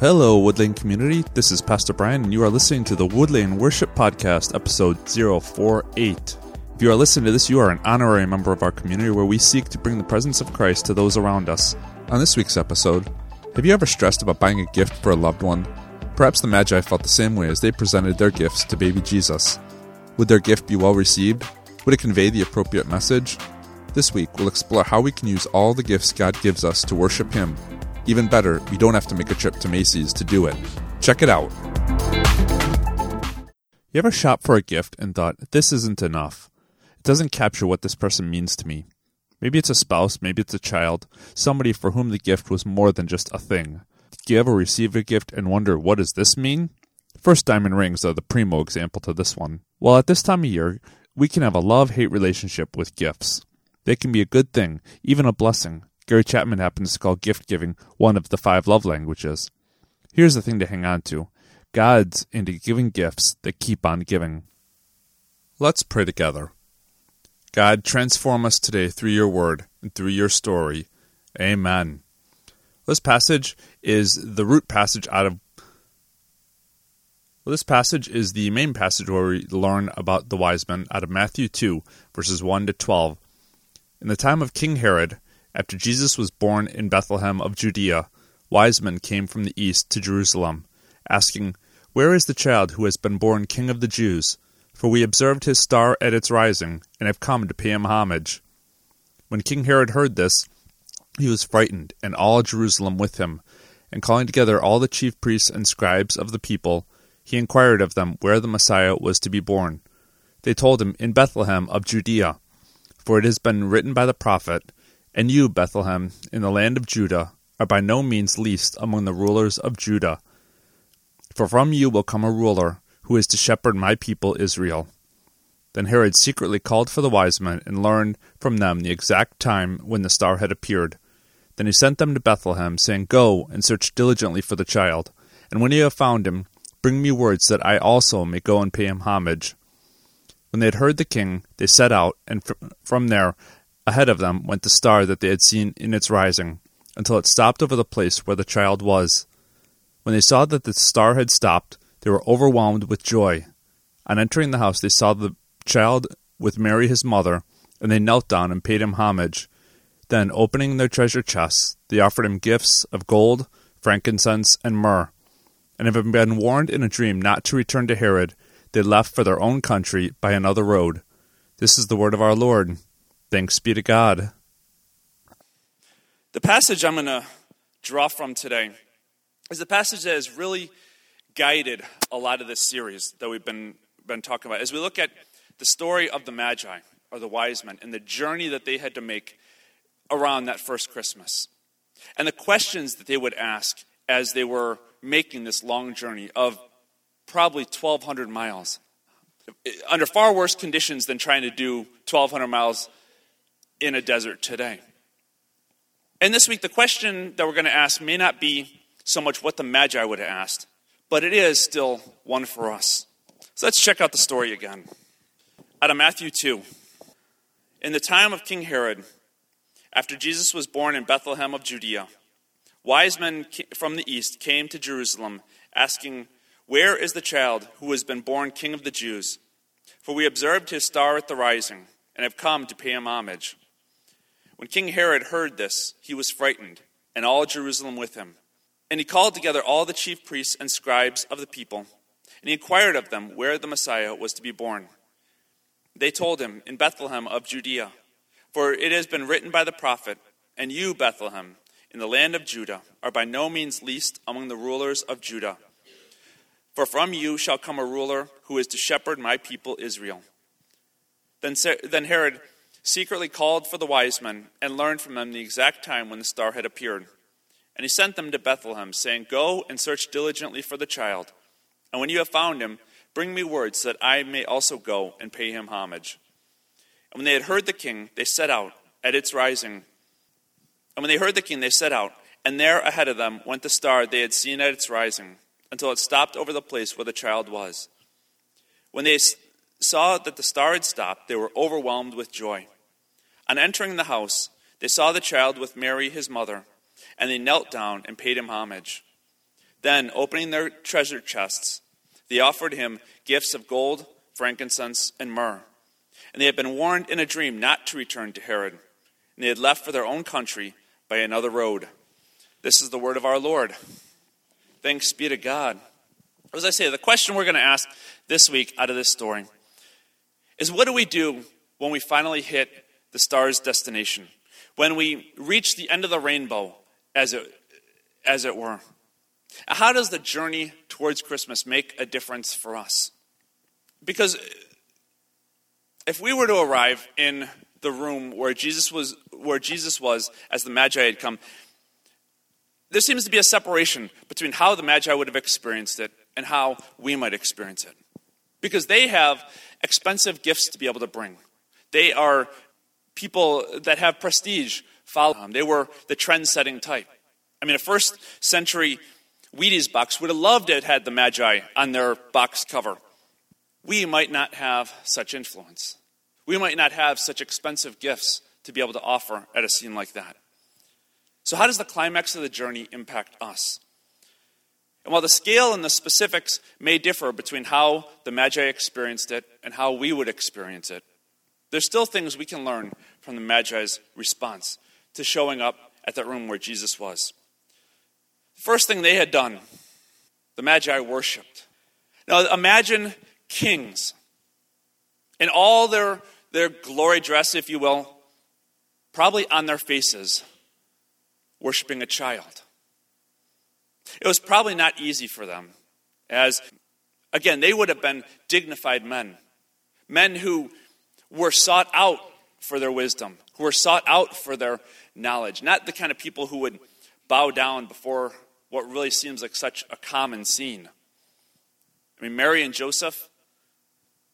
Hello, Woodlane community. This is Pastor Brian, and you are listening to the Woodlane Worship Podcast, episode 048. If you are listening to this, you are an honorary member of our community where we seek to bring the presence of Christ to those around us. On this week's episode, have you ever stressed about buying a gift for a loved one? Perhaps the Magi felt the same way as they presented their gifts to baby Jesus. Would their gift be well received? Would it convey the appropriate message? This week, we'll explore how we can use all the gifts God gives us to worship Him even better, we don't have to make a trip to Macy's to do it. Check it out. You ever shop for a gift and thought, this isn't enough? It doesn't capture what this person means to me. Maybe it's a spouse, maybe it's a child, somebody for whom the gift was more than just a thing. Do you ever receive a gift and wonder, what does this mean? First diamond rings are the primo example to this one. Well, at this time of year, we can have a love hate relationship with gifts. They can be a good thing, even a blessing, Gary Chapman happens to call gift giving one of the five love languages. Here's the thing to hang on to God's into giving gifts that keep on giving. Let's pray together. God, transform us today through your word and through your story. Amen. This passage is the root passage out of. Well, this passage is the main passage where we learn about the wise men out of Matthew 2, verses 1 to 12. In the time of King Herod, after Jesus was born in Bethlehem of Judea, wise men came from the east to Jerusalem, asking, Where is the child who has been born King of the Jews? For we observed his star at its rising, and have come to pay him homage. When King Herod heard this, he was frightened, and all Jerusalem with him. And calling together all the chief priests and scribes of the people, he inquired of them where the Messiah was to be born. They told him, In Bethlehem of Judea. For it has been written by the prophet, and you, Bethlehem, in the land of Judah, are by no means least among the rulers of Judah. For from you will come a ruler, who is to shepherd my people Israel. Then Herod secretly called for the wise men and learned from them the exact time when the star had appeared. Then he sent them to Bethlehem, saying, Go and search diligently for the child, and when you have found him, bring me words that I also may go and pay him homage. When they had heard the king, they set out, and from there Ahead of them went the star that they had seen in its rising, until it stopped over the place where the child was. When they saw that the star had stopped, they were overwhelmed with joy. On entering the house, they saw the child with Mary his mother, and they knelt down and paid him homage. Then, opening their treasure chests, they offered him gifts of gold, frankincense, and myrrh. And having been warned in a dream not to return to Herod, they left for their own country by another road. This is the word of our Lord. Thanks be to God. The passage I'm going to draw from today is the passage that has really guided a lot of this series that we've been, been talking about. As we look at the story of the Magi, or the wise men, and the journey that they had to make around that first Christmas, and the questions that they would ask as they were making this long journey of probably 1,200 miles, under far worse conditions than trying to do 1,200 miles in a desert today. And this week, the question that we're going to ask may not be so much what the Magi would have asked, but it is still one for us. So let's check out the story again. Out of Matthew 2. In the time of King Herod, after Jesus was born in Bethlehem of Judea, wise men from the east came to Jerusalem, asking, Where is the child who has been born King of the Jews? For we observed his star at the rising, and have come to pay him homage. When King Herod heard this, he was frightened, and all Jerusalem with him. And he called together all the chief priests and scribes of the people, and he inquired of them where the Messiah was to be born. They told him, In Bethlehem of Judea, for it has been written by the prophet, And you, Bethlehem, in the land of Judah, are by no means least among the rulers of Judah. For from you shall come a ruler who is to shepherd my people Israel. Then, Herod secretly called for the wise men and learned from them the exact time when the star had appeared. And he sent them to Bethlehem, saying, Go and search diligently for the child. And when you have found him, bring me word so that I may also go and pay him homage. And when they had heard the king, they set out at its rising. And when they heard the king, they set out, and there ahead of them went the star they had seen at its rising, until it stopped over the place where the child was. When they saw that the star had stopped, they were overwhelmed with joy. On entering the house, they saw the child with Mary, his mother, and they knelt down and paid him homage. Then, opening their treasure chests, they offered him gifts of gold, frankincense, and myrrh. And they had been warned in a dream not to return to Herod. And they had left for their own country by another road. This is the word of our Lord. Thanks be to God. As I say, the question we're going to ask this week out of this story is what do we do when we finally hit the star's destination? When we reach the end of the rainbow, as it, as it were? How does the journey towards Christmas make a difference for us? Because if we were to arrive in the room where Jesus was, where Jesus was as the Magi had come, there seems to be a separation between how the Magi would have experienced it and how we might experience it. Because they have expensive gifts to be able to bring. They are people that have prestige follow them. They were the trend setting type. I mean, a first century Wheaties box would have loved have had the Magi on their box cover. We might not have such influence. We might not have such expensive gifts to be able to offer at a scene like that. So, how does the climax of the journey impact us? And while the scale and the specifics may differ between how the Magi experienced it and how we would experience it, there's still things we can learn from the Magi's response to showing up at that room where Jesus was. The First thing they had done, the Magi worshiped. Now imagine kings in all their, their glory dress, if you will, probably on their faces, worshiping a child. It was probably not easy for them, as, again, they would have been dignified men, men who were sought out for their wisdom, who were sought out for their knowledge, not the kind of people who would bow down before what really seems like such a common scene. I mean, Mary and Joseph,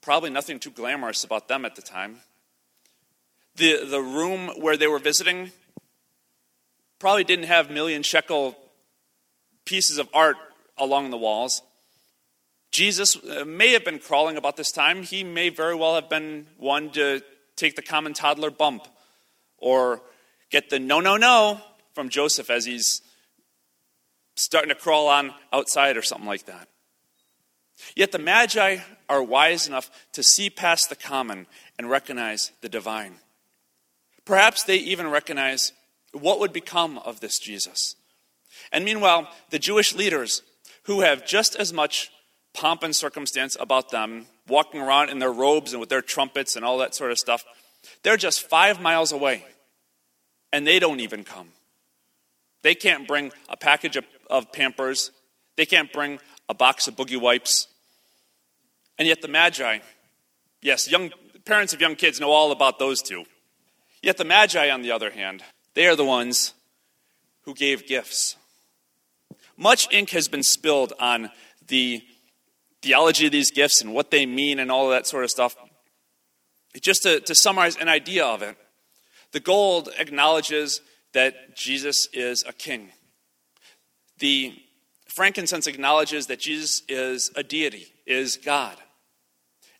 probably nothing too glamorous about them at the time. The, the room where they were visiting probably didn't have million shekel pieces of art along the walls. Jesus uh, may have been crawling about this time. He may very well have been one to take the common toddler bump or get the no, no, no from Joseph as he's starting to crawl on outside or something like that. Yet the Magi are wise enough to see past the common and recognize the divine. Perhaps they even recognize what would become of this Jesus. And meanwhile, the Jewish leaders, who have just as much pomp and circumstance about them, walking around in their robes and with their trumpets and all that sort of stuff, they're just five miles away, and they don't even come. They can't bring a package of, of Pampers, they can't bring a box of boogie wipes. And yet, the Magi, yes, young parents of young kids know all about those two. Yet, the Magi, on the other hand, they are the ones who gave gifts. Much ink has been spilled on the theology of these gifts and what they mean and all of that sort of stuff. Just to, to summarize an idea of it, the gold acknowledges that Jesus is a king. The frankincense acknowledges that Jesus is a deity, is God.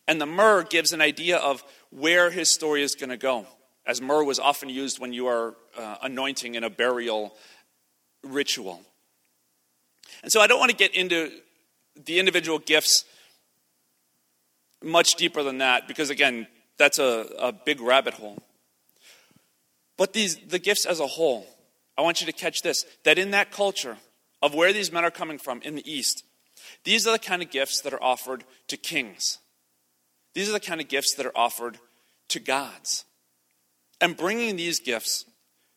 And the myrrh gives an idea of where his story is going to go, as myrrh was often used when you are uh, anointing in a burial ritual. And so I don't want to get into the individual gifts much deeper than that, because again, that's a, a big rabbit hole. But these, the gifts as a whole, I want you to catch this that in that culture of where these men are coming from in the East, these are the kind of gifts that are offered to kings. These are the kind of gifts that are offered to gods. And bringing these gifts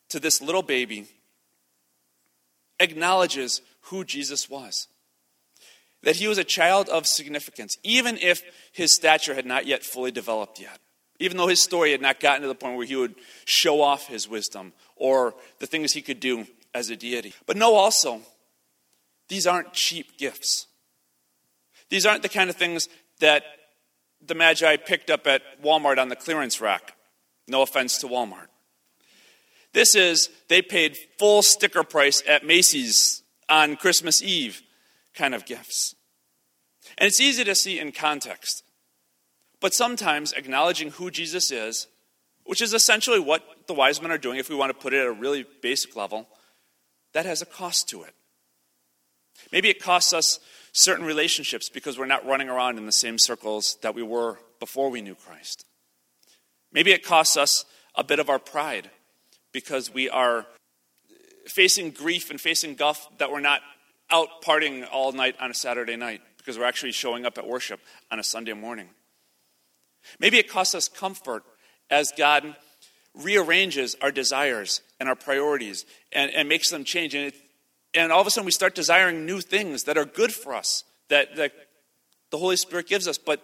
to this little baby acknowledges who Jesus was that he was a child of significance, even if his stature had not yet fully developed yet. Even though his story had not gotten to the point where he would show off his wisdom or the things he could do as a deity. But know also, these aren't cheap gifts. These aren't the kind of things that the Magi picked up at Walmart on the clearance rack. No offense to Walmart. This is, they paid full sticker price at Macy's on Christmas Eve kind of gifts. And it's easy to see in context. But sometimes acknowledging who Jesus is, which is essentially what the wise men are doing if we want to put it at a really basic level, that has a cost to it. Maybe it costs us certain relationships because we're not running around in the same circles that we were before we knew Christ. Maybe it costs us a bit of our pride because we are facing grief and facing guff that we're not out partying all night on a Saturday night because we're actually showing up at worship on a Sunday morning. Maybe it costs us comfort as God rearranges our desires and our priorities and, and makes them change. And, it, and all of a sudden we start desiring new things that are good for us, that, that the Holy Spirit gives us. But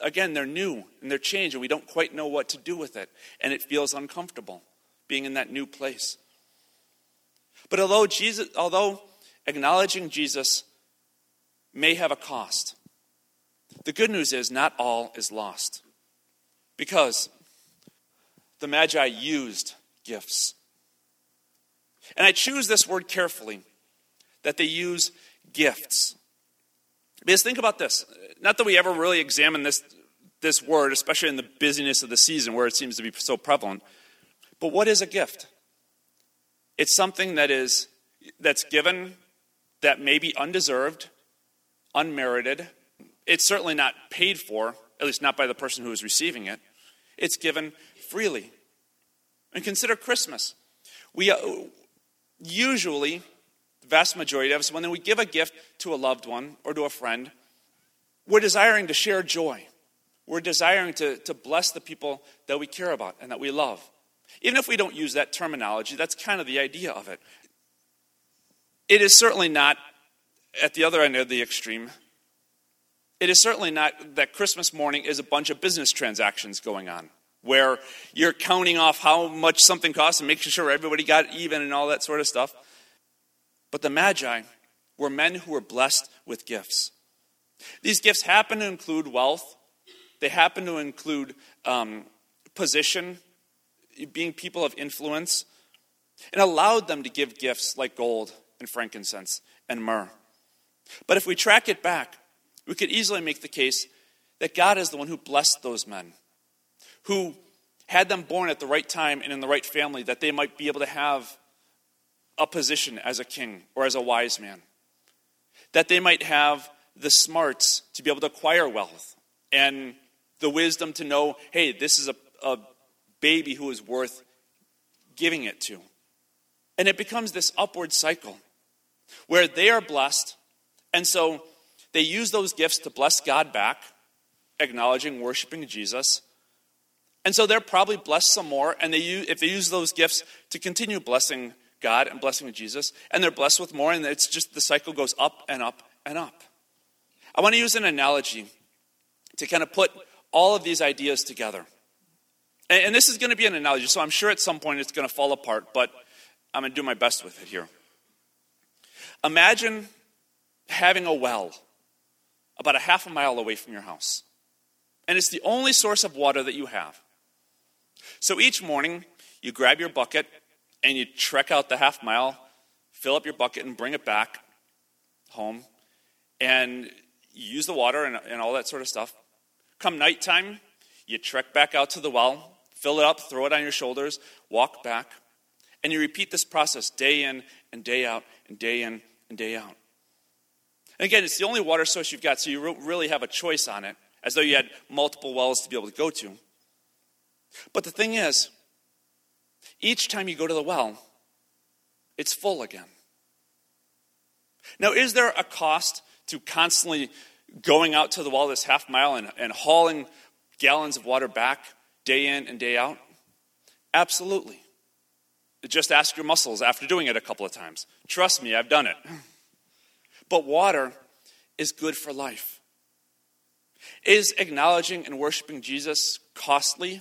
again, they're new and they're changed, and we don't quite know what to do with it. And it feels uncomfortable being in that new place. But although Jesus, although acknowledging Jesus may have a cost, the good news is not all is lost. Because the Magi used gifts. And I choose this word carefully that they use gifts. Because think about this. Not that we ever really examine this, this word, especially in the busyness of the season where it seems to be so prevalent. But what is a gift? It's something that is that's given that may be undeserved, unmerited. It's certainly not paid for, at least not by the person who is receiving it. It's given freely. And consider Christmas. We uh, usually, the vast majority of us, when we give a gift to a loved one or to a friend, we're desiring to share joy. We're desiring to, to bless the people that we care about and that we love. Even if we don't use that terminology, that's kind of the idea of it. It is certainly not at the other end of the extreme. It is certainly not that Christmas morning is a bunch of business transactions going on where you're counting off how much something costs and making sure everybody got even and all that sort of stuff. But the Magi were men who were blessed with gifts. These gifts happen to include wealth, they happen to include um, position, being people of influence, and allowed them to give gifts like gold and frankincense and myrrh. But if we track it back, we could easily make the case that God is the one who blessed those men who had them born at the right time and in the right family that they might be able to have a position as a king or as a wise man. That they might have the smarts to be able to acquire wealth and the wisdom to know hey, this is a, a baby who is worth giving it to. And it becomes this upward cycle where they are blessed, and so they use those gifts to bless God back, acknowledging, worshiping Jesus. And so they're probably blessed some more, and they use, if they use those gifts to continue blessing God and blessing Jesus, and they're blessed with more, and it's just the cycle goes up and up and up. I want to use an analogy to kind of put all of these ideas together. And, and this is going to be an analogy, so I'm sure at some point it's going to fall apart, but I'm going to do my best with it here. Imagine having a well about a half a mile away from your house, and it's the only source of water that you have. So each morning, you grab your bucket and you trek out the half mile, fill up your bucket, and bring it back home. And you use the water and, and all that sort of stuff. Come nighttime, you trek back out to the well, fill it up, throw it on your shoulders, walk back. And you repeat this process day in and day out and day in and day out. And again, it's the only water source you've got, so you really have a choice on it, as though you had multiple wells to be able to go to. But the thing is, each time you go to the well, it's full again. Now, is there a cost to constantly going out to the well this half mile and, and hauling gallons of water back day in and day out? Absolutely. Just ask your muscles after doing it a couple of times. Trust me, I've done it. But water is good for life. Is acknowledging and worshiping Jesus costly?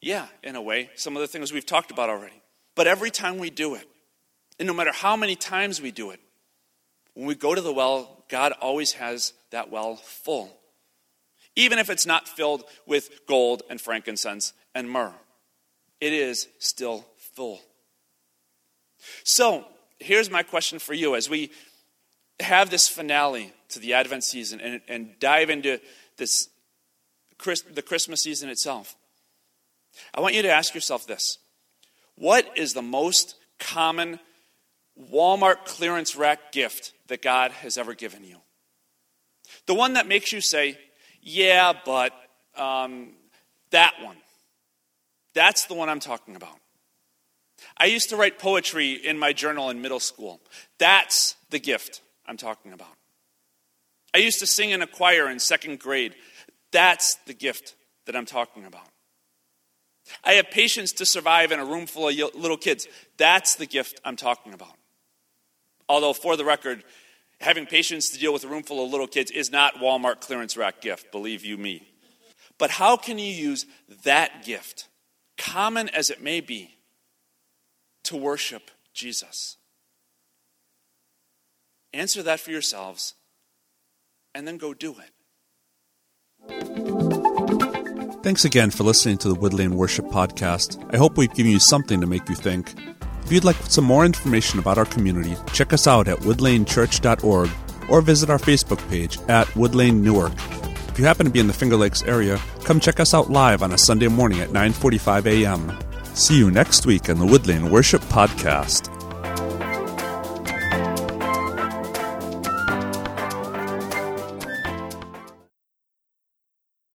Yeah, in a way. Some of the things we've talked about already. But every time we do it, and no matter how many times we do it, when we go to the well, God always has that well full. Even if it's not filled with gold and frankincense and myrrh, it is still full. So, here's my question for you as we have this finale to the Advent season and, and dive into this, the Christmas season itself. I want you to ask yourself this What is the most common Walmart clearance rack gift that God has ever given you. The one that makes you say, yeah, but um, that one. That's the one I'm talking about. I used to write poetry in my journal in middle school. That's the gift I'm talking about. I used to sing in a choir in second grade. That's the gift that I'm talking about. I have patience to survive in a room full of little kids. That's the gift I'm talking about. Although, for the record, having patience to deal with a room full of little kids is not Walmart clearance rack gift, believe you me. But how can you use that gift, common as it may be, to worship Jesus? Answer that for yourselves and then go do it. Thanks again for listening to the Woodlane Worship Podcast. I hope we've given you something to make you think. If you'd like some more information about our community, check us out at woodlanechurch.org or visit our Facebook page at Woodlane Newark. If you happen to be in the Finger Lakes area, come check us out live on a Sunday morning at 9:45 a.m. See you next week on the Woodlane Worship Podcast.